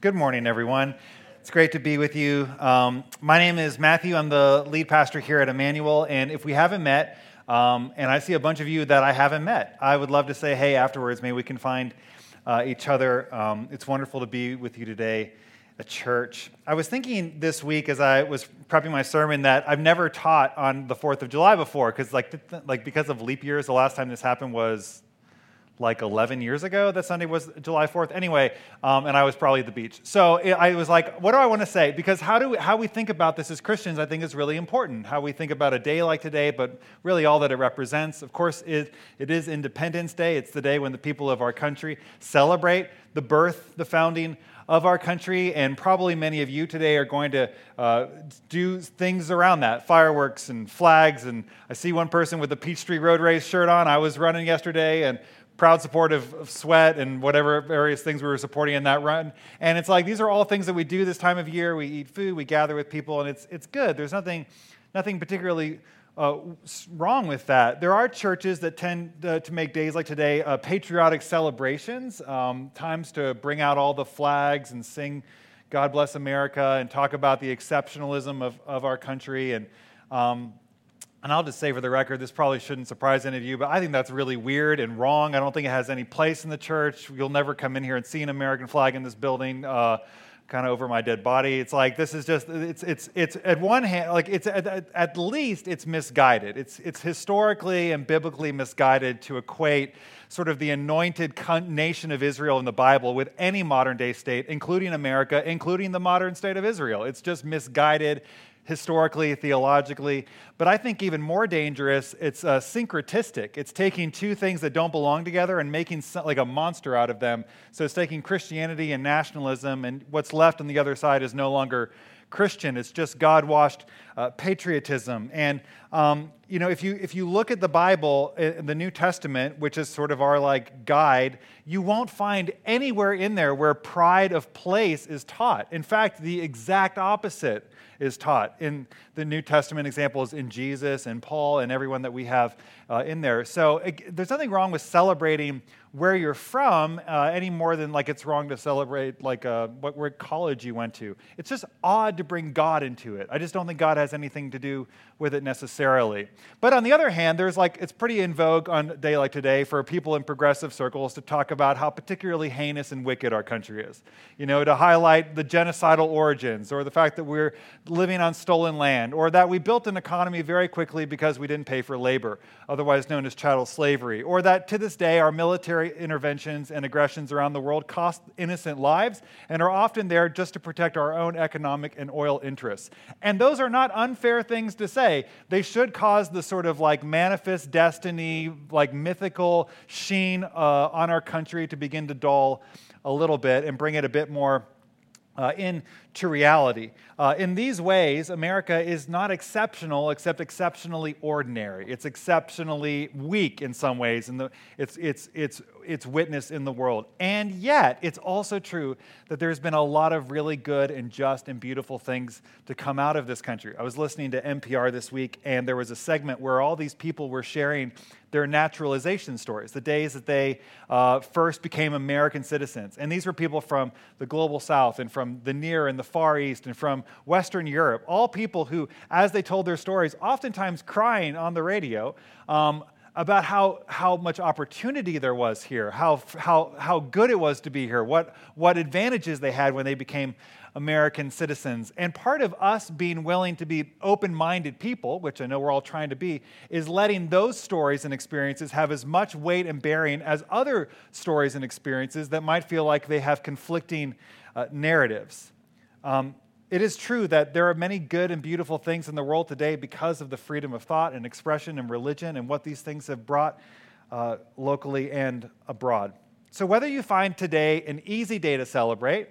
Good morning, everyone. It's great to be with you. Um, my name is Matthew. I'm the lead pastor here at Emmanuel. And if we haven't met, um, and I see a bunch of you that I haven't met, I would love to say hey afterwards. Maybe we can find uh, each other. Um, it's wonderful to be with you today at church. I was thinking this week as I was prepping my sermon that I've never taught on the 4th of July before because like, like because of leap years, the last time this happened was like 11 years ago that Sunday was July 4th. Anyway, um, and I was probably at the beach. So it, I was like, what do I want to say? Because how, do we, how we think about this as Christians, I think, is really important. How we think about a day like today, but really all that it represents. Of course, it, it is Independence Day. It's the day when the people of our country celebrate the birth, the founding of our country, and probably many of you today are going to uh, do things around that fireworks and flags. And I see one person with a Peachtree Road Race shirt on. I was running yesterday, and proud support of, of, sweat and whatever various things we were supporting in that run. And it's like these are all things that we do this time of year. We eat food, we gather with people, and it's, it's good. There's nothing, nothing particularly uh, wrong with that. There are churches that tend uh, to make days like today uh, patriotic celebrations, um, times to bring out all the flags and sing God Bless America and talk about the exceptionalism of, of our country. And um, and I'll just say for the record, this probably shouldn't surprise any of you, but I think that's really weird and wrong. I don't think it has any place in the church. You'll never come in here and see an American flag in this building. Uh, kind of over my dead body. It's like this is just it's it's it's at one hand like it's at, at, least it's misguided. It's it's historically and biblically misguided to equate sort of the anointed nation of Israel in the Bible with any modern day state, including America, including the modern state of Israel. It's just misguided historically, theologically. But I think even more dangerous, it's uh, syncretistic. It's taking two things that don't belong together and making some, like a monster out of them. So it's taking Christianity and nationalism, and what's left on the other side is no longer Christian. It's just God washed uh, patriotism. And, um, you know, if you, if you look at the Bible, uh, the New Testament, which is sort of our like guide, you won't find anywhere in there where pride of place is taught. In fact, the exact opposite is taught. In the New Testament examples in Jesus and Paul and everyone that we have uh, in there. So it, there's nothing wrong with celebrating where you're from uh, any more than like it's wrong to celebrate like uh, what college you went to. It's just odd to bring God into it. I just don't think God has anything to do with it necessarily. But on the other hand, there's like it's pretty in vogue on a day like today for people in progressive circles to talk about how particularly heinous and wicked our country is. You know, to highlight the genocidal origins or the fact that we're living on stolen land or that we built an economy very quickly because we didn't pay for labor, otherwise known as chattel slavery, or that to this day our military interventions and aggressions around the world cost innocent lives and are often there just to protect our own economic and oil interests. And those are not unfair things to say. They should cause the sort of like manifest destiny, like mythical sheen uh, on our country to begin to dull a little bit and bring it a bit more uh, into reality. Uh, in these ways, America is not exceptional, except exceptionally ordinary. It's exceptionally weak in some ways, and its, its, its, its witness in the world. And yet, it's also true that there's been a lot of really good and just and beautiful things to come out of this country. I was listening to NPR this week, and there was a segment where all these people were sharing their naturalization stories, the days that they uh, first became American citizens. And these were people from the global south and from the near and the far east and from Western Europe, all people who, as they told their stories, oftentimes crying on the radio. Um, about how, how much opportunity there was here, how, how, how good it was to be here, what, what advantages they had when they became American citizens. And part of us being willing to be open minded people, which I know we're all trying to be, is letting those stories and experiences have as much weight and bearing as other stories and experiences that might feel like they have conflicting uh, narratives. Um, it is true that there are many good and beautiful things in the world today because of the freedom of thought and expression and religion and what these things have brought uh, locally and abroad. So, whether you find today an easy day to celebrate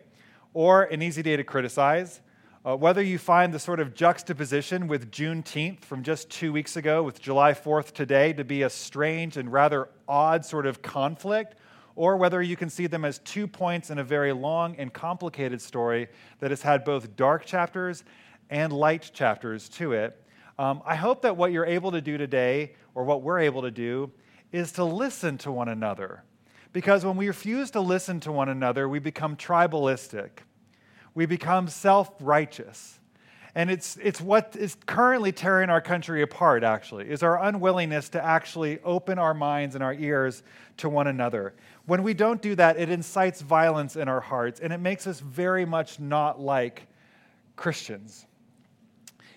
or an easy day to criticize, uh, whether you find the sort of juxtaposition with Juneteenth from just two weeks ago with July 4th today to be a strange and rather odd sort of conflict, or whether you can see them as two points in a very long and complicated story that has had both dark chapters and light chapters to it. Um, I hope that what you're able to do today, or what we're able to do, is to listen to one another. Because when we refuse to listen to one another, we become tribalistic. We become self righteous. And it's, it's what is currently tearing our country apart, actually, is our unwillingness to actually open our minds and our ears to one another. When we don't do that, it incites violence in our hearts, and it makes us very much not like Christians.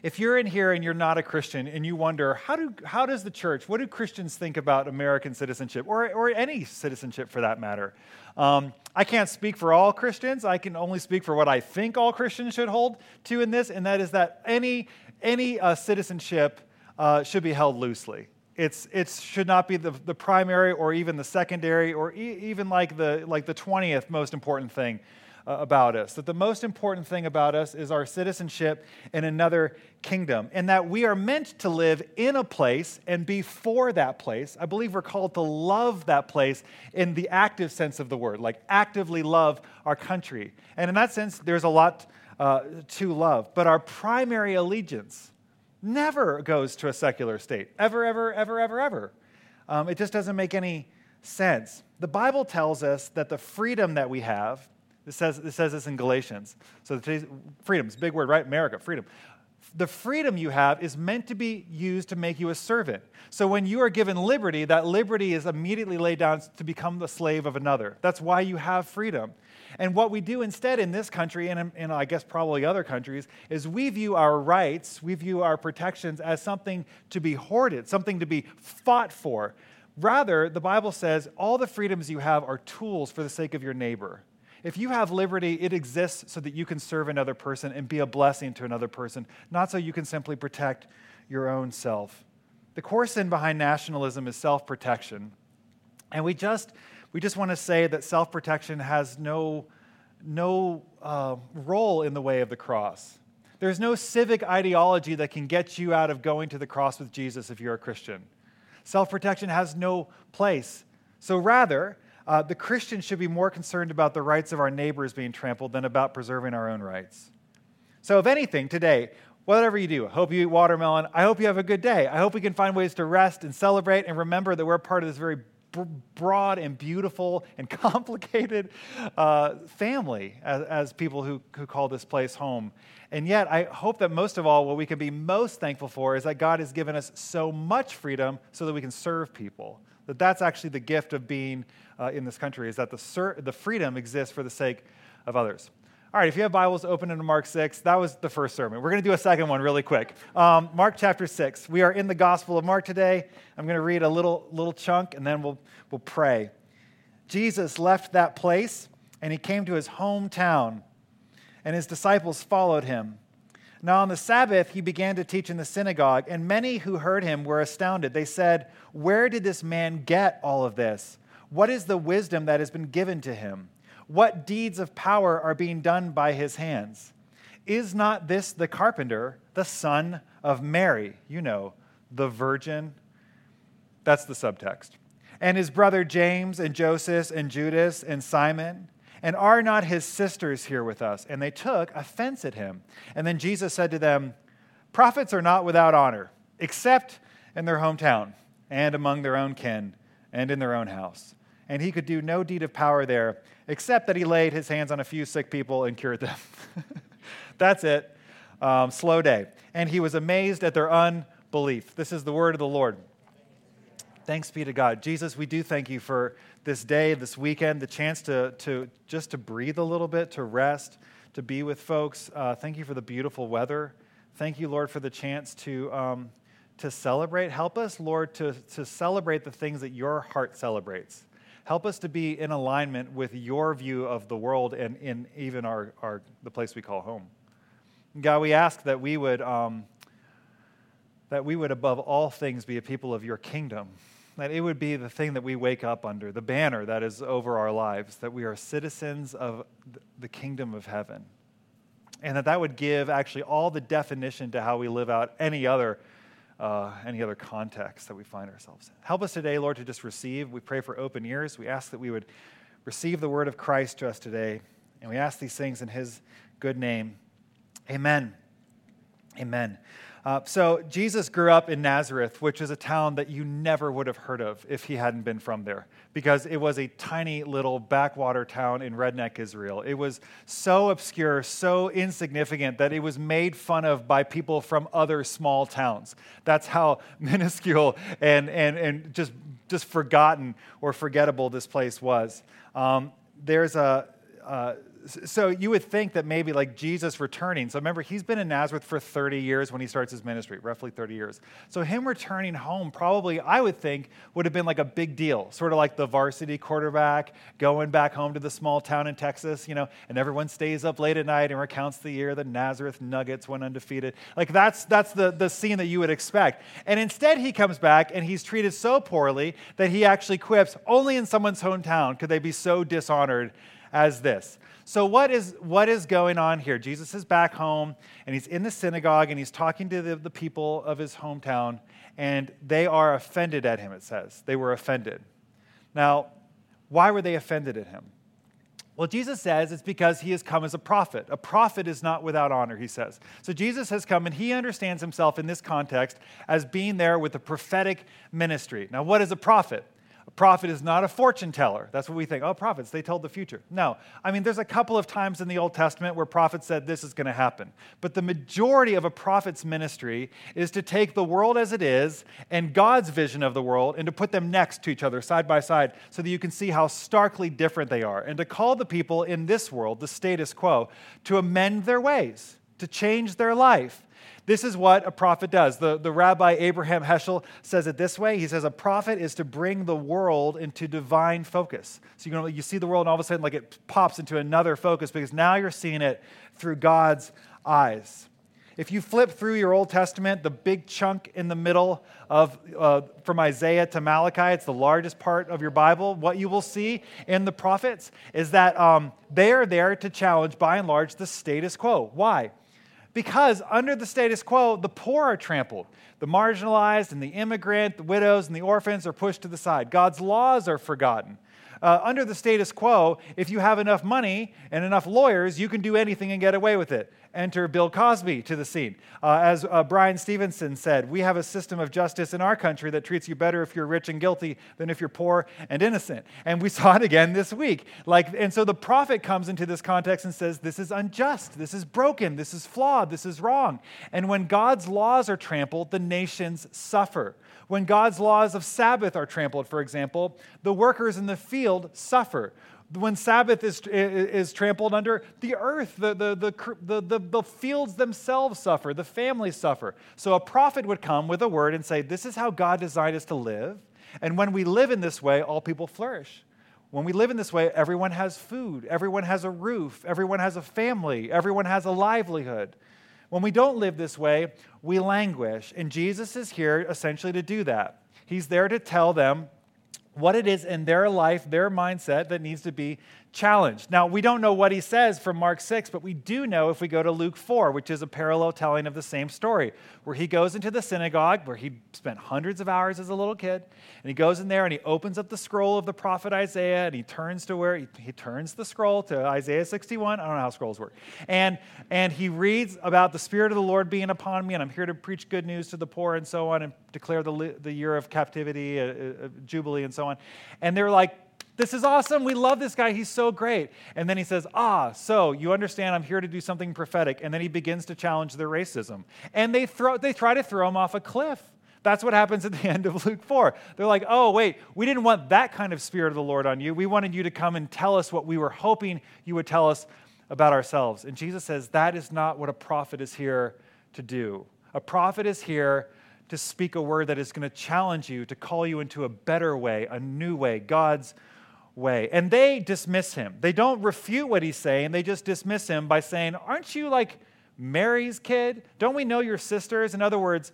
If you're in here and you're not a Christian and you wonder, how, do, how does the church, what do Christians think about American citizenship or, or any citizenship for that matter? Um, I can't speak for all Christians. I can only speak for what I think all Christians should hold to in this, and that is that any, any uh, citizenship uh, should be held loosely. It's, it should not be the, the primary or even the secondary or e- even like the, like the 20th most important thing uh, about us. That the most important thing about us is our citizenship in another kingdom, and that we are meant to live in a place and be for that place. I believe we're called to love that place in the active sense of the word, like actively love our country. And in that sense, there's a lot uh, to love. But our primary allegiance never goes to a secular state, ever, ever, ever, ever, ever. Um, it just doesn't make any sense. The Bible tells us that the freedom that we have this says, this says this in Galatians. So freedom is a big word, right? America, freedom. The freedom you have is meant to be used to make you a servant. So when you are given liberty, that liberty is immediately laid down to become the slave of another. That's why you have freedom. And what we do instead in this country, and, and I guess probably other countries, is we view our rights, we view our protections as something to be hoarded, something to be fought for. Rather, the Bible says all the freedoms you have are tools for the sake of your neighbor. If you have liberty, it exists so that you can serve another person and be a blessing to another person, not so you can simply protect your own self. The core sin behind nationalism is self protection. And we just, we just want to say that self protection has no, no uh, role in the way of the cross. There's no civic ideology that can get you out of going to the cross with Jesus if you're a Christian. Self protection has no place. So rather, uh, the Christian should be more concerned about the rights of our neighbors being trampled than about preserving our own rights. So, if anything, today, whatever you do, I hope you eat watermelon. I hope you have a good day. I hope we can find ways to rest and celebrate and remember that we're part of this very broad and beautiful and complicated uh, family as, as, people who, who call this place home. And yet, I hope that most of all, what we can be most thankful for is that God has given us so much freedom so that we can serve people. That that's actually the gift of being uh, in this country, is that the, ser- the freedom exists for the sake of others. All right, if you have Bibles, open into Mark 6. That was the first sermon. We're going to do a second one really quick. Um, Mark chapter 6. We are in the Gospel of Mark today. I'm going to read a little, little chunk and then we'll, we'll pray. Jesus left that place and he came to his hometown, and his disciples followed him. Now, on the Sabbath, he began to teach in the synagogue, and many who heard him were astounded. They said, Where did this man get all of this? What is the wisdom that has been given to him? What deeds of power are being done by his hands? Is not this the carpenter, the son of Mary? You know, the virgin. That's the subtext. And his brother James and Joseph and Judas and Simon and are not his sisters here with us? And they took offense at him. And then Jesus said to them, Prophets are not without honor, except in their hometown and among their own kin and in their own house. And he could do no deed of power there, except that he laid his hands on a few sick people and cured them. That's it. Um, slow day. And he was amazed at their unbelief. This is the word of the Lord. Thanks be to God. Jesus, we do thank you for this day, this weekend, the chance to, to just to breathe a little bit, to rest, to be with folks. Uh, thank you for the beautiful weather. Thank you, Lord, for the chance to, um, to celebrate. Help us, Lord, to, to celebrate the things that your heart celebrates. Help us to be in alignment with your view of the world and in even our, our, the place we call home. God, we ask that we would, um, that we would above all things be a people of your kingdom that it would be the thing that we wake up under, the banner that is over our lives, that we are citizens of the kingdom of heaven. And that that would give actually all the definition to how we live out any other, uh, any other context that we find ourselves in. Help us today, Lord, to just receive. We pray for open ears. We ask that we would receive the word of Christ to us today. And we ask these things in his good name. Amen. Amen. Uh, so, Jesus grew up in Nazareth, which is a town that you never would have heard of if he hadn't been from there, because it was a tiny little backwater town in redneck Israel. It was so obscure, so insignificant that it was made fun of by people from other small towns. That's how minuscule and, and, and just, just forgotten or forgettable this place was. Um, there's a. Uh, so you would think that maybe like Jesus returning. So remember, he's been in Nazareth for 30 years when he starts his ministry, roughly 30 years. So him returning home probably, I would think, would have been like a big deal, sort of like the varsity quarterback going back home to the small town in Texas, you know, and everyone stays up late at night and recounts the year the Nazareth Nuggets went undefeated. Like that's that's the, the scene that you would expect. And instead he comes back and he's treated so poorly that he actually quips, only in someone's hometown could they be so dishonored as this. So, what is, what is going on here? Jesus is back home and he's in the synagogue and he's talking to the, the people of his hometown, and they are offended at him, it says. They were offended. Now, why were they offended at him? Well, Jesus says it's because he has come as a prophet. A prophet is not without honor, he says. So Jesus has come and he understands himself in this context as being there with a prophetic ministry. Now, what is a prophet? A prophet is not a fortune teller. That's what we think. Oh, prophets, they told the future. No. I mean, there's a couple of times in the Old Testament where prophets said this is going to happen. But the majority of a prophet's ministry is to take the world as it is and God's vision of the world and to put them next to each other, side by side, so that you can see how starkly different they are. And to call the people in this world, the status quo, to amend their ways, to change their life this is what a prophet does. The, the rabbi Abraham Heschel says it this way. He says, A prophet is to bring the world into divine focus. So you, you see the world, and all of a sudden, like it pops into another focus because now you're seeing it through God's eyes. If you flip through your Old Testament, the big chunk in the middle of uh, from Isaiah to Malachi, it's the largest part of your Bible. What you will see in the prophets is that um, they are there to challenge, by and large, the status quo. Why? Because under the status quo, the poor are trampled. The marginalized and the immigrant, the widows and the orphans are pushed to the side. God's laws are forgotten. Uh, under the status quo, if you have enough money and enough lawyers, you can do anything and get away with it enter Bill Cosby to the scene. Uh, as uh, Bryan Stevenson said, we have a system of justice in our country that treats you better if you're rich and guilty than if you're poor and innocent. And we saw it again this week. Like, and so the prophet comes into this context and says, This is unjust, this is broken, this is flawed, this is wrong. And when God's laws are trampled, the nations suffer. When God's laws of Sabbath are trampled, for example, the workers in the field suffer when Sabbath is, is trampled under, the earth, the, the, the, the, the fields themselves suffer, the families suffer. So a prophet would come with a word and say, This is how God designed us to live. And when we live in this way, all people flourish. When we live in this way, everyone has food, everyone has a roof, everyone has a family, everyone has a livelihood. When we don't live this way, we languish. And Jesus is here essentially to do that. He's there to tell them what it is in their life, their mindset that needs to be challenged. Now, we don't know what he says from Mark 6, but we do know if we go to Luke 4, which is a parallel telling of the same story, where he goes into the synagogue where he spent hundreds of hours as a little kid, and he goes in there and he opens up the scroll of the prophet Isaiah, and he turns to where he, he turns the scroll to Isaiah 61. I don't know how scrolls work. And, and he reads about the Spirit of the Lord being upon me, and I'm here to preach good news to the poor and so on, and declare the, the year of captivity, uh, uh, Jubilee, and so on. And they're like, this is awesome. We love this guy. He's so great. And then he says, Ah, so you understand I'm here to do something prophetic. And then he begins to challenge their racism. And they, throw, they try to throw him off a cliff. That's what happens at the end of Luke 4. They're like, oh, wait, we didn't want that kind of spirit of the Lord on you. We wanted you to come and tell us what we were hoping you would tell us about ourselves. And Jesus says, that is not what a prophet is here to do. A prophet is here to speak a word that is going to challenge you, to call you into a better way, a new way, God's way. And they dismiss him. They don't refute what he's saying, they just dismiss him by saying, Aren't you like Mary's kid? Don't we know your sisters? In other words,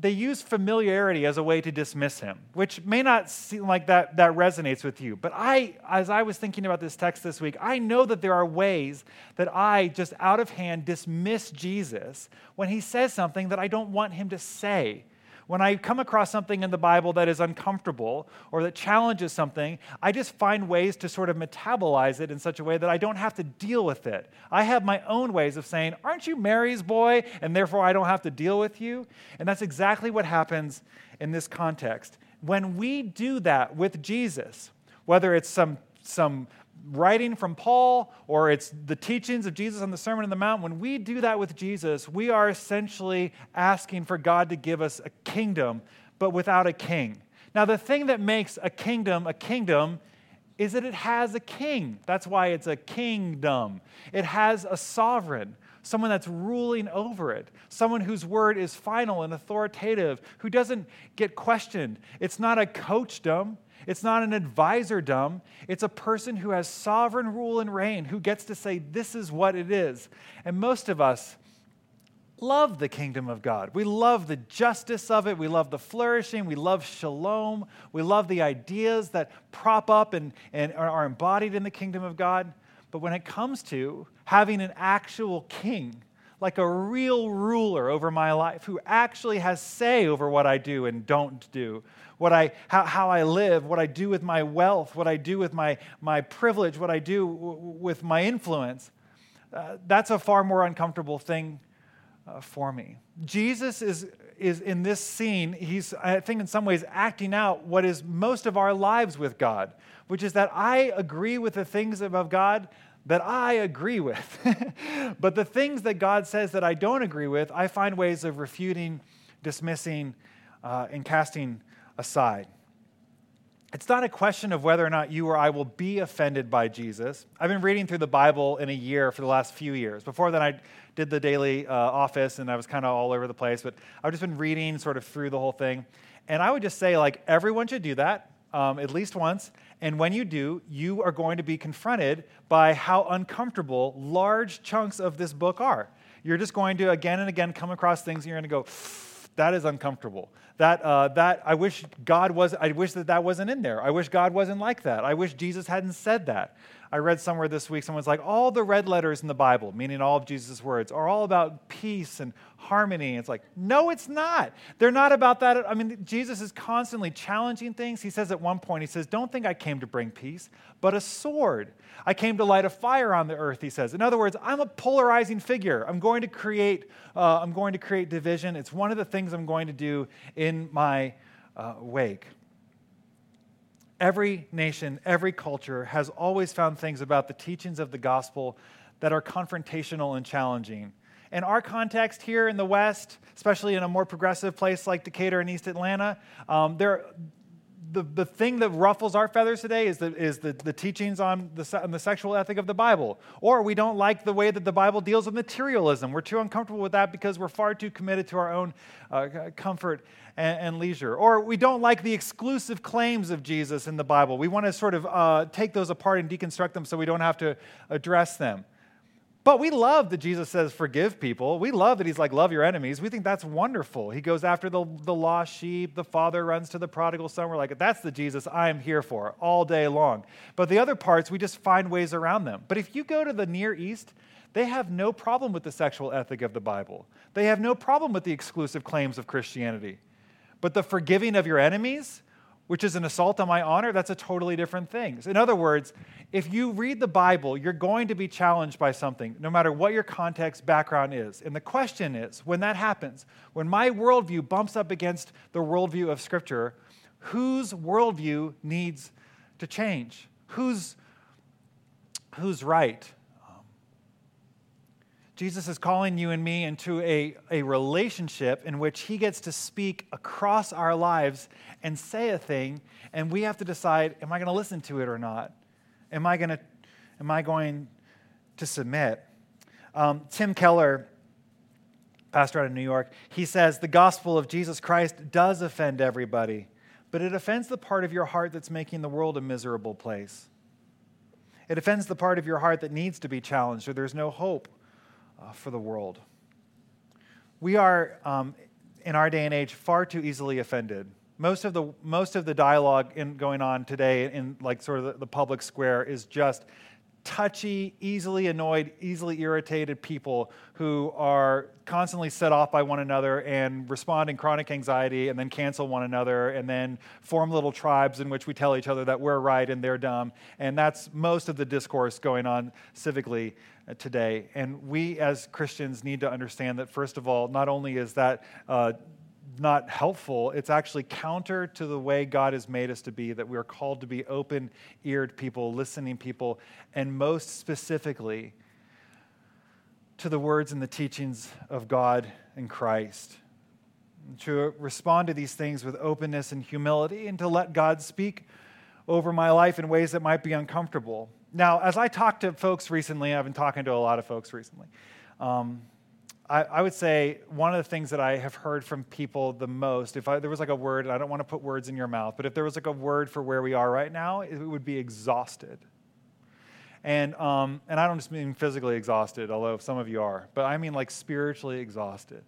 they use familiarity as a way to dismiss him, which may not seem like that, that resonates with you. But I, as I was thinking about this text this week, I know that there are ways that I just out of hand dismiss Jesus when he says something that I don't want him to say When I come across something in the Bible that is uncomfortable or that challenges something, I just find ways to sort of metabolize it in such a way that I don't have to deal with it. I have my own ways of saying, Aren't you Mary's boy? And therefore I don't have to deal with you. And that's exactly what happens in this context. When we do that with Jesus, whether it's some, some writing from Paul or it's the teachings of Jesus on the Sermon on the Mount, when we do that with Jesus, we are essentially asking for God to give us a kingdom, but without a king. Now, the thing that makes a kingdom a kingdom is that it has a king. That's why it's a kingdom. It has a sovereign, someone that's ruling over it, someone whose word is final and authoritative, who doesn't get questioned. It's not a coachdom, it's not an advisor It's a person who has sovereign rule and reign, who gets to say, This is what it is. And most of us love the kingdom of God. We love the justice of it. We love the flourishing. We love shalom. We love the ideas that prop up and, and are embodied in the kingdom of God. But when it comes to having an actual king, like a real ruler over my life who actually has say over what I do and don't do, what I, how, how I live, what I do with my wealth, what I do with my, my privilege, what I do w- with my influence. Uh, that's a far more uncomfortable thing uh, for me. Jesus is, is in this scene, he's, I think, in some ways, acting out what is most of our lives with God, which is that I agree with the things of God that I agree with. but the things that God says that I don't agree with, I find ways of refuting, dismissing, uh, and casting aside. It's not a question of whether or not you or I will be offended by Jesus. I've been reading through the Bible in a year for the last few years. Before then, I did the daily uh, office and I was kind of all over the place, but I've just been reading sort of through the whole thing. And I would just say, like, everyone should do that um, at least once. And when you do, you are going to be confronted by how uncomfortable large chunks of this book are. You're just going to again and again come across things and you're going to go, that is uncomfortable. That, uh, that I wish God was, I wish that that wasn't in there. I wish God wasn't like that. I wish Jesus hadn't said that. I read somewhere this week, someone's like, all the red letters in the Bible, meaning all of Jesus' words, are all about peace and harmony. It's like, no, it's not. They're not about that. I mean, Jesus is constantly challenging things. He says at one point, he says, Don't think I came to bring peace, but a sword. I came to light a fire on the earth, he says. In other words, I'm a polarizing figure. I'm going to create, uh, I'm going to create division. It's one of the things I'm going to do in my uh, wake. Every nation, every culture has always found things about the teachings of the gospel that are confrontational and challenging. In our context here in the West, especially in a more progressive place like Decatur and East Atlanta, um, there, the, the thing that ruffles our feathers today is the, is the, the teachings on the, on the sexual ethic of the Bible. Or we don't like the way that the Bible deals with materialism. We're too uncomfortable with that because we're far too committed to our own uh, comfort and, and, leisure. Or we don't like the exclusive claims of Jesus in the Bible. We want to sort of uh, take those apart and deconstruct them so we don't have to address them. But we love that Jesus says, forgive people. We love that he's like, love your enemies. We think that's wonderful. He goes after the, the lost sheep. The father runs to the prodigal son. We're like, that's the Jesus I'm here for all day long. But the other parts, we just find ways around them. But if you go to the Near East, they have no problem with the sexual ethic of the Bible, they have no problem with the exclusive claims of Christianity. But the forgiving of your enemies, which is an assault on my honor, that's a totally different thing. In other words, if you read the Bible, you're going to be challenged by something, no matter what your context background is. And the question is when that happens, when my worldview bumps up against the worldview of Scripture, whose worldview needs to change? Who's, who's right? Jesus is calling you and me into a, a relationship in which he gets to speak across our lives and say a thing, and we have to decide am I going to listen to it or not? Am I going to, am I going to submit? Um, Tim Keller, pastor out of New York, he says the gospel of Jesus Christ does offend everybody, but it offends the part of your heart that's making the world a miserable place. It offends the part of your heart that needs to be challenged or there's no hope uh, for the world. We are, um, in our day and age, far too easily offended. Most of the, most of the dialogue in, going on today in like sort of the, the public square is just touchy, easily annoyed, easily irritated people who are constantly set off by one another and respond in chronic anxiety and then cancel one another and then form little tribes in which we tell each other that we're right and they're dumb. And that's most of the discourse going on civically uh, today. And we as Christians need to understand that, first of all, not only is that uh, not helpful. It's actually counter to the way God has made us to be, that we are called to be open eared people, listening people, and most specifically to the words and the teachings of God and Christ. To respond to these things with openness and humility, and to let God speak over my life in ways that might be uncomfortable. Now, as I talk to folks recently, I've been talking to a lot of folks recently. Um, I, I, would say one of the things that I have heard from people the most, if I, there was like a word, I don't want to put words in your mouth, but if there was like a word for where we are right now, it would be exhausted. And, um, and I don't just mean physically exhausted, although some of you are, but I mean like spiritually exhausted.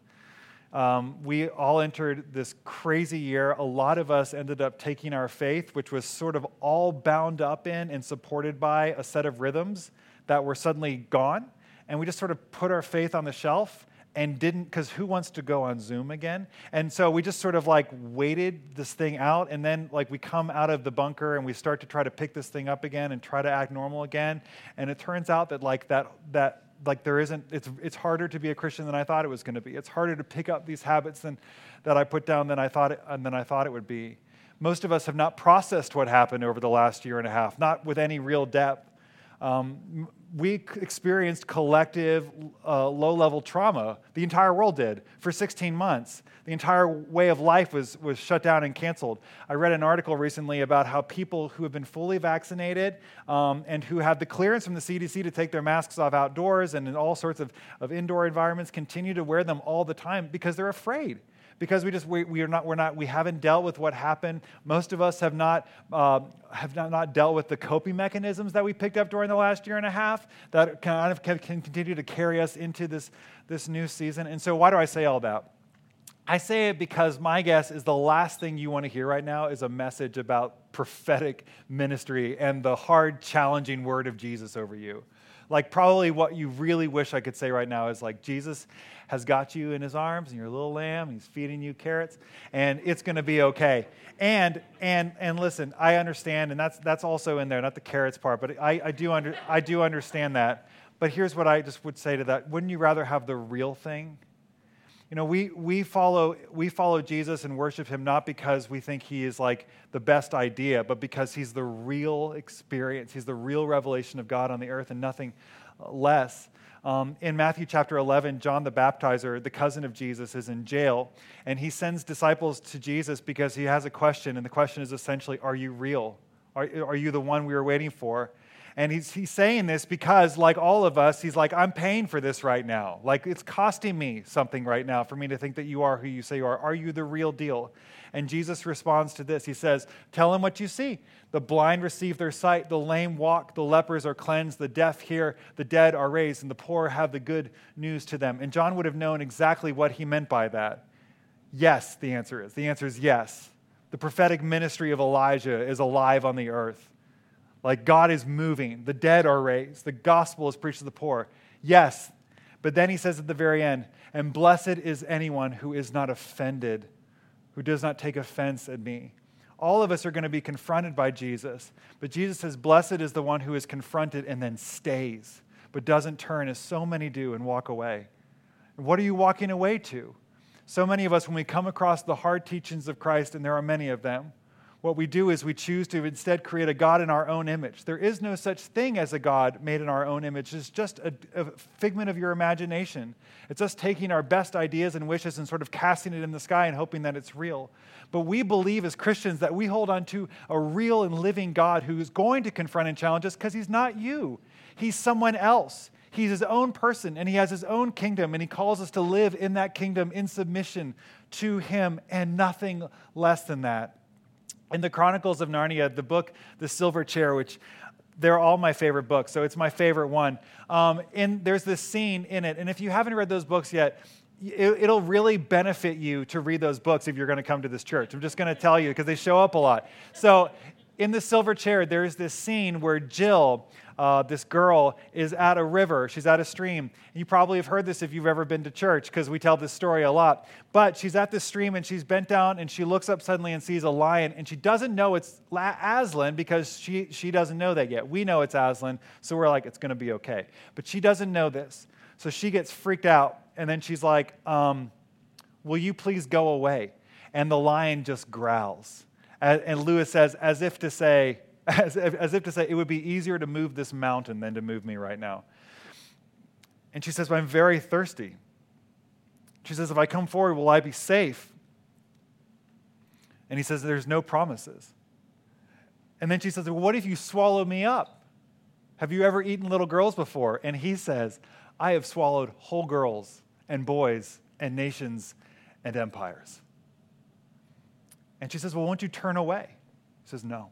Um, we all entered this crazy year. A lot of us ended up taking our faith, which was sort of all bound up in and supported by a set of rhythms that were suddenly gone. And we just sort of put our faith on the shelf and didn't because who wants to go on zoom again? And so we just sort of like waited this thing out and then like we come out of the bunker and we start to try to pick this thing up again and try to act normal again. And it turns out that like that that like there isn't it's it's harder to be a christian than i thought it was going to be. It's harder to pick up these habits than that i put down than i thought it, than i thought it would be. Most of us have not processed what happened over the last year and a half not with any real depth. Um, we experienced collective uh, low level trauma. The entire world did for 16 months. The entire way of life was, was shut down and canceled. I read an article recently about how people who have been fully vaccinated um, and who have the clearance from the CDC to take their masks off outdoors and in all sorts of, of indoor environments continue to wear them all the time because they're afraid because we just we, we are not we're not we haven't dealt with what happened. Most of us have not uh, have not, not dealt with the coping mechanisms that we picked up during the last year and a half that kind of can, can continue to carry us into this this new season. And so why do i say all that? I say it because my guess is the last thing you want to hear right now is a message about prophetic ministry and the hard, challenging word of Jesus over you. Like, probably what you really wish I could say right now is like, Jesus has got you in his arms and you're a little lamb, he's feeding you carrots, and it's going to be okay. And, and, and listen, I understand, and that's, that's also in there, not the carrots part, but I, I, do under, I do understand that. But here's what I just would say to that wouldn't you rather have the real thing? You know, we, we, follow, we follow Jesus and worship him not because we think he is like the best idea, but because he's the real experience. He's the real revelation of God on the earth and nothing less. Um, in Matthew chapter 11, John the Baptizer, the cousin of Jesus, is in jail, and he sends disciples to Jesus because he has a question, and the question is essentially, Are you real? Are, are you the one we were waiting for? And he's, he's saying this because, like all of us, he's like, I'm paying for this right now. Like, it's costing me something right now for me to think that you are who you say you are. Are you the real deal? And Jesus responds to this. He says, Tell him what you see. The blind receive their sight, the lame walk, the lepers are cleansed, the deaf hear, the dead are raised, and the poor have the good news to them. And John would have known exactly what he meant by that. Yes, the answer is. The answer is yes. The prophetic ministry of Elijah is alive on the earth. Like God is moving, the dead are raised, the gospel is preached to the poor. Yes, but then he says at the very end, and blessed is anyone who is not offended, who does not take offense at me. All of us are going to be confronted by Jesus, but Jesus says, Blessed is the one who is confronted and then stays, but doesn't turn as so many do and walk away. What are you walking away to? So many of us, when we come across the hard teachings of Christ, and there are many of them, what we do is we choose to instead create a God in our own image. There is no such thing as a God made in our own image. It's just a, a, figment of your imagination. It's us taking our best ideas and wishes and sort of casting it in the sky and hoping that it's real. But we believe as Christians that we hold on to a real and living God who is going to confront and challenge us because he's not you, he's someone else. He's his own person and he has his own kingdom, and he calls us to live in that kingdom in submission to him and nothing less than that in the Chronicles of Narnia, the book The Silver Chair, which they're all my favorite books, so it's my favorite one. Um, and there's this scene in it, and if you haven't read those books yet, it, will really benefit you to read those books if you're going to come to this church. I'm just going to tell you because they show up a lot. So, in the silver chair, there's this scene where Jill uh, this girl is at a river. She's at a stream. You probably have heard this if you've ever been to church because we tell this story a lot. But she's at this stream and she's bent down and she looks up suddenly and sees a lion and she doesn't know it's Aslan because she, she doesn't know that yet. We know it's Aslan, so we're like, it's going to be okay. But she doesn't know this. So she gets freaked out and then she's like, um, Will you please go away? And the lion just growls. And Lewis says, as if to say, as if, as if to say, it would be easier to move this mountain than to move me right now. And she says, but I'm very thirsty. She says, if I come forward, will I be safe? And he says, there's no promises. And then she says, well, what if you swallow me up? Have you ever eaten little girls before? And he says, I have swallowed whole girls and boys and nations and empires. And she says, Well, won't you turn away? He says, No.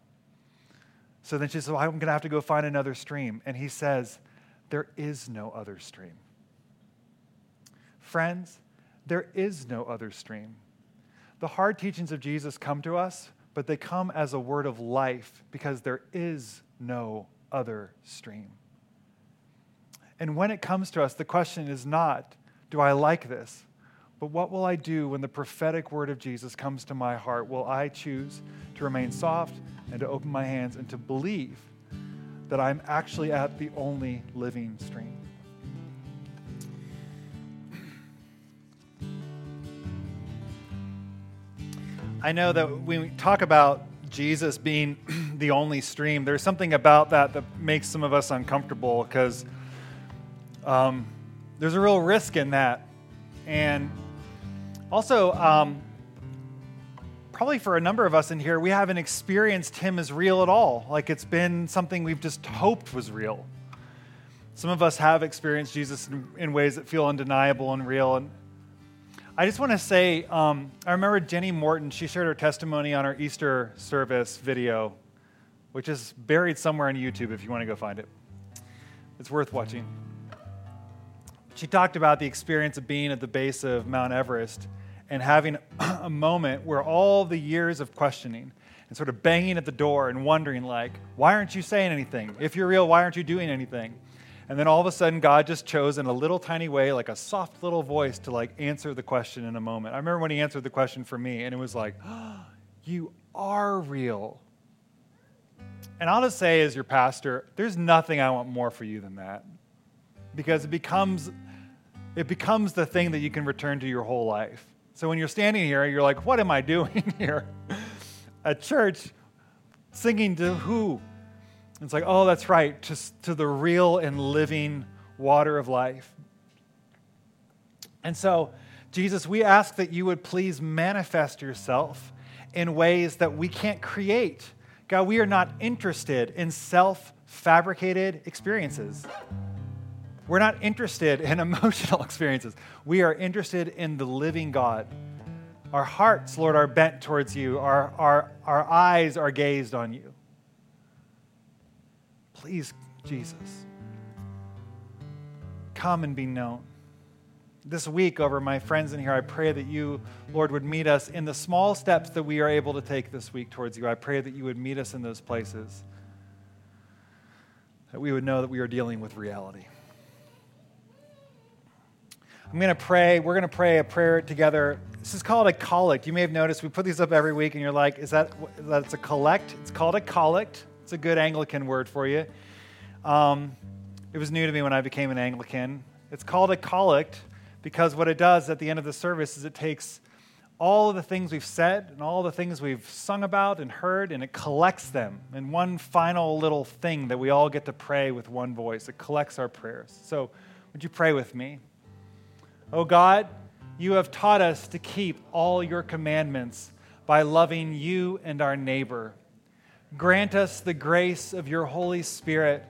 So then she says, well, I'm going to have to go find another stream. And he says, There is no other stream. Friends, there is no other stream. The hard teachings of Jesus come to us, but they come as a word of life because there is no other stream. And when it comes to us, the question is not, do I like this? But what will I do when the prophetic word of Jesus comes to my heart? Will I choose to remain soft and to open my hands and to believe that I'm actually at the only living stream? I know that when we talk about Jesus being the only stream, there's something about that that makes some of us uncomfortable because um, there's a real risk in that. And also, um, probably for a number of us in here, we haven't experienced Him as real at all. Like it's been something we've just hoped was real. Some of us have experienced Jesus in, in ways that feel undeniable and real. And I just want to say, um, I remember Jenny Morton, she shared her testimony on our Easter service video, which is buried somewhere on YouTube if you want to go find it. It's worth watching. She talked about the experience of being at the base of Mount Everest and having a moment where all the years of questioning and sort of banging at the door and wondering, like, why aren't you saying anything? If you're real, why aren't you doing anything? And then all of a sudden, God just chose in a little tiny way, like a soft little voice, to like answer the question in a moment. I remember when He answered the question for me, and it was like, oh, "You are real." And I'll just say, as your pastor, there's nothing I want more for you than that, because it becomes it becomes the thing that you can return to your whole life. So when you're standing here, you're like, what am I doing here? At church, singing to who? It's like, oh, that's right, to the real and living water of life. And so, Jesus, we ask that you would please manifest yourself in ways that we can't create. God, we are not interested in self fabricated experiences. We're not interested in emotional experiences. We are interested in the living God. Our hearts, Lord, are bent towards you, our, our, our eyes are gazed on you. Please, Jesus, come and be known. This week, over my friends in here, I pray that you, Lord, would meet us in the small steps that we are able to take this week towards you. I pray that you would meet us in those places, that we would know that we are dealing with reality. I'm going to pray. We're going to pray a prayer together. This is called a collect. You may have noticed we put these up every week, and you're like, is that that's a collect? It's called a collect. It's a good Anglican word for you. Um, it was new to me when I became an Anglican. It's called a collect because what it does at the end of the service is it takes all of the things we've said and all the things we've sung about and heard, and it collects them in one final little thing that we all get to pray with one voice. It collects our prayers. So, would you pray with me? Oh God, you have taught us to keep all your commandments by loving you and our neighbor. Grant us the grace of your Holy Spirit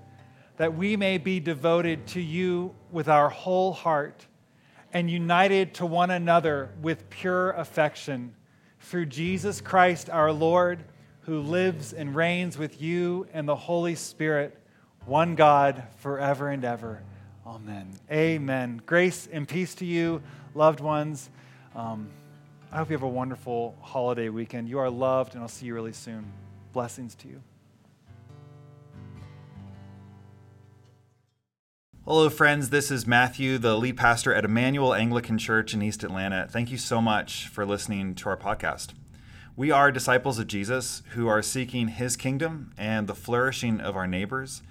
that we may be devoted to you with our whole heart and united to one another with pure affection through Jesus Christ our Lord, who lives and reigns with you and the Holy Spirit, one God, forever and ever. Amen. Amen. Grace and peace to you, loved ones. Um, I hope you have a wonderful holiday weekend. You are loved, and I'll see you really soon. Blessings to you. Hello, friends. This is Matthew, the lead pastor at Emmanuel Anglican Church in East Atlanta. Thank you so much for listening to our podcast. We are disciples of Jesus who are seeking his kingdom and the flourishing of our neighbors.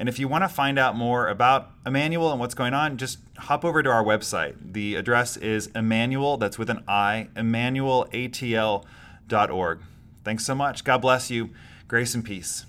And if you want to find out more about Emmanuel and what's going on, just hop over to our website. The address is Emmanuel, that's with an I, emmanuelatl.org. Thanks so much. God bless you. Grace and peace.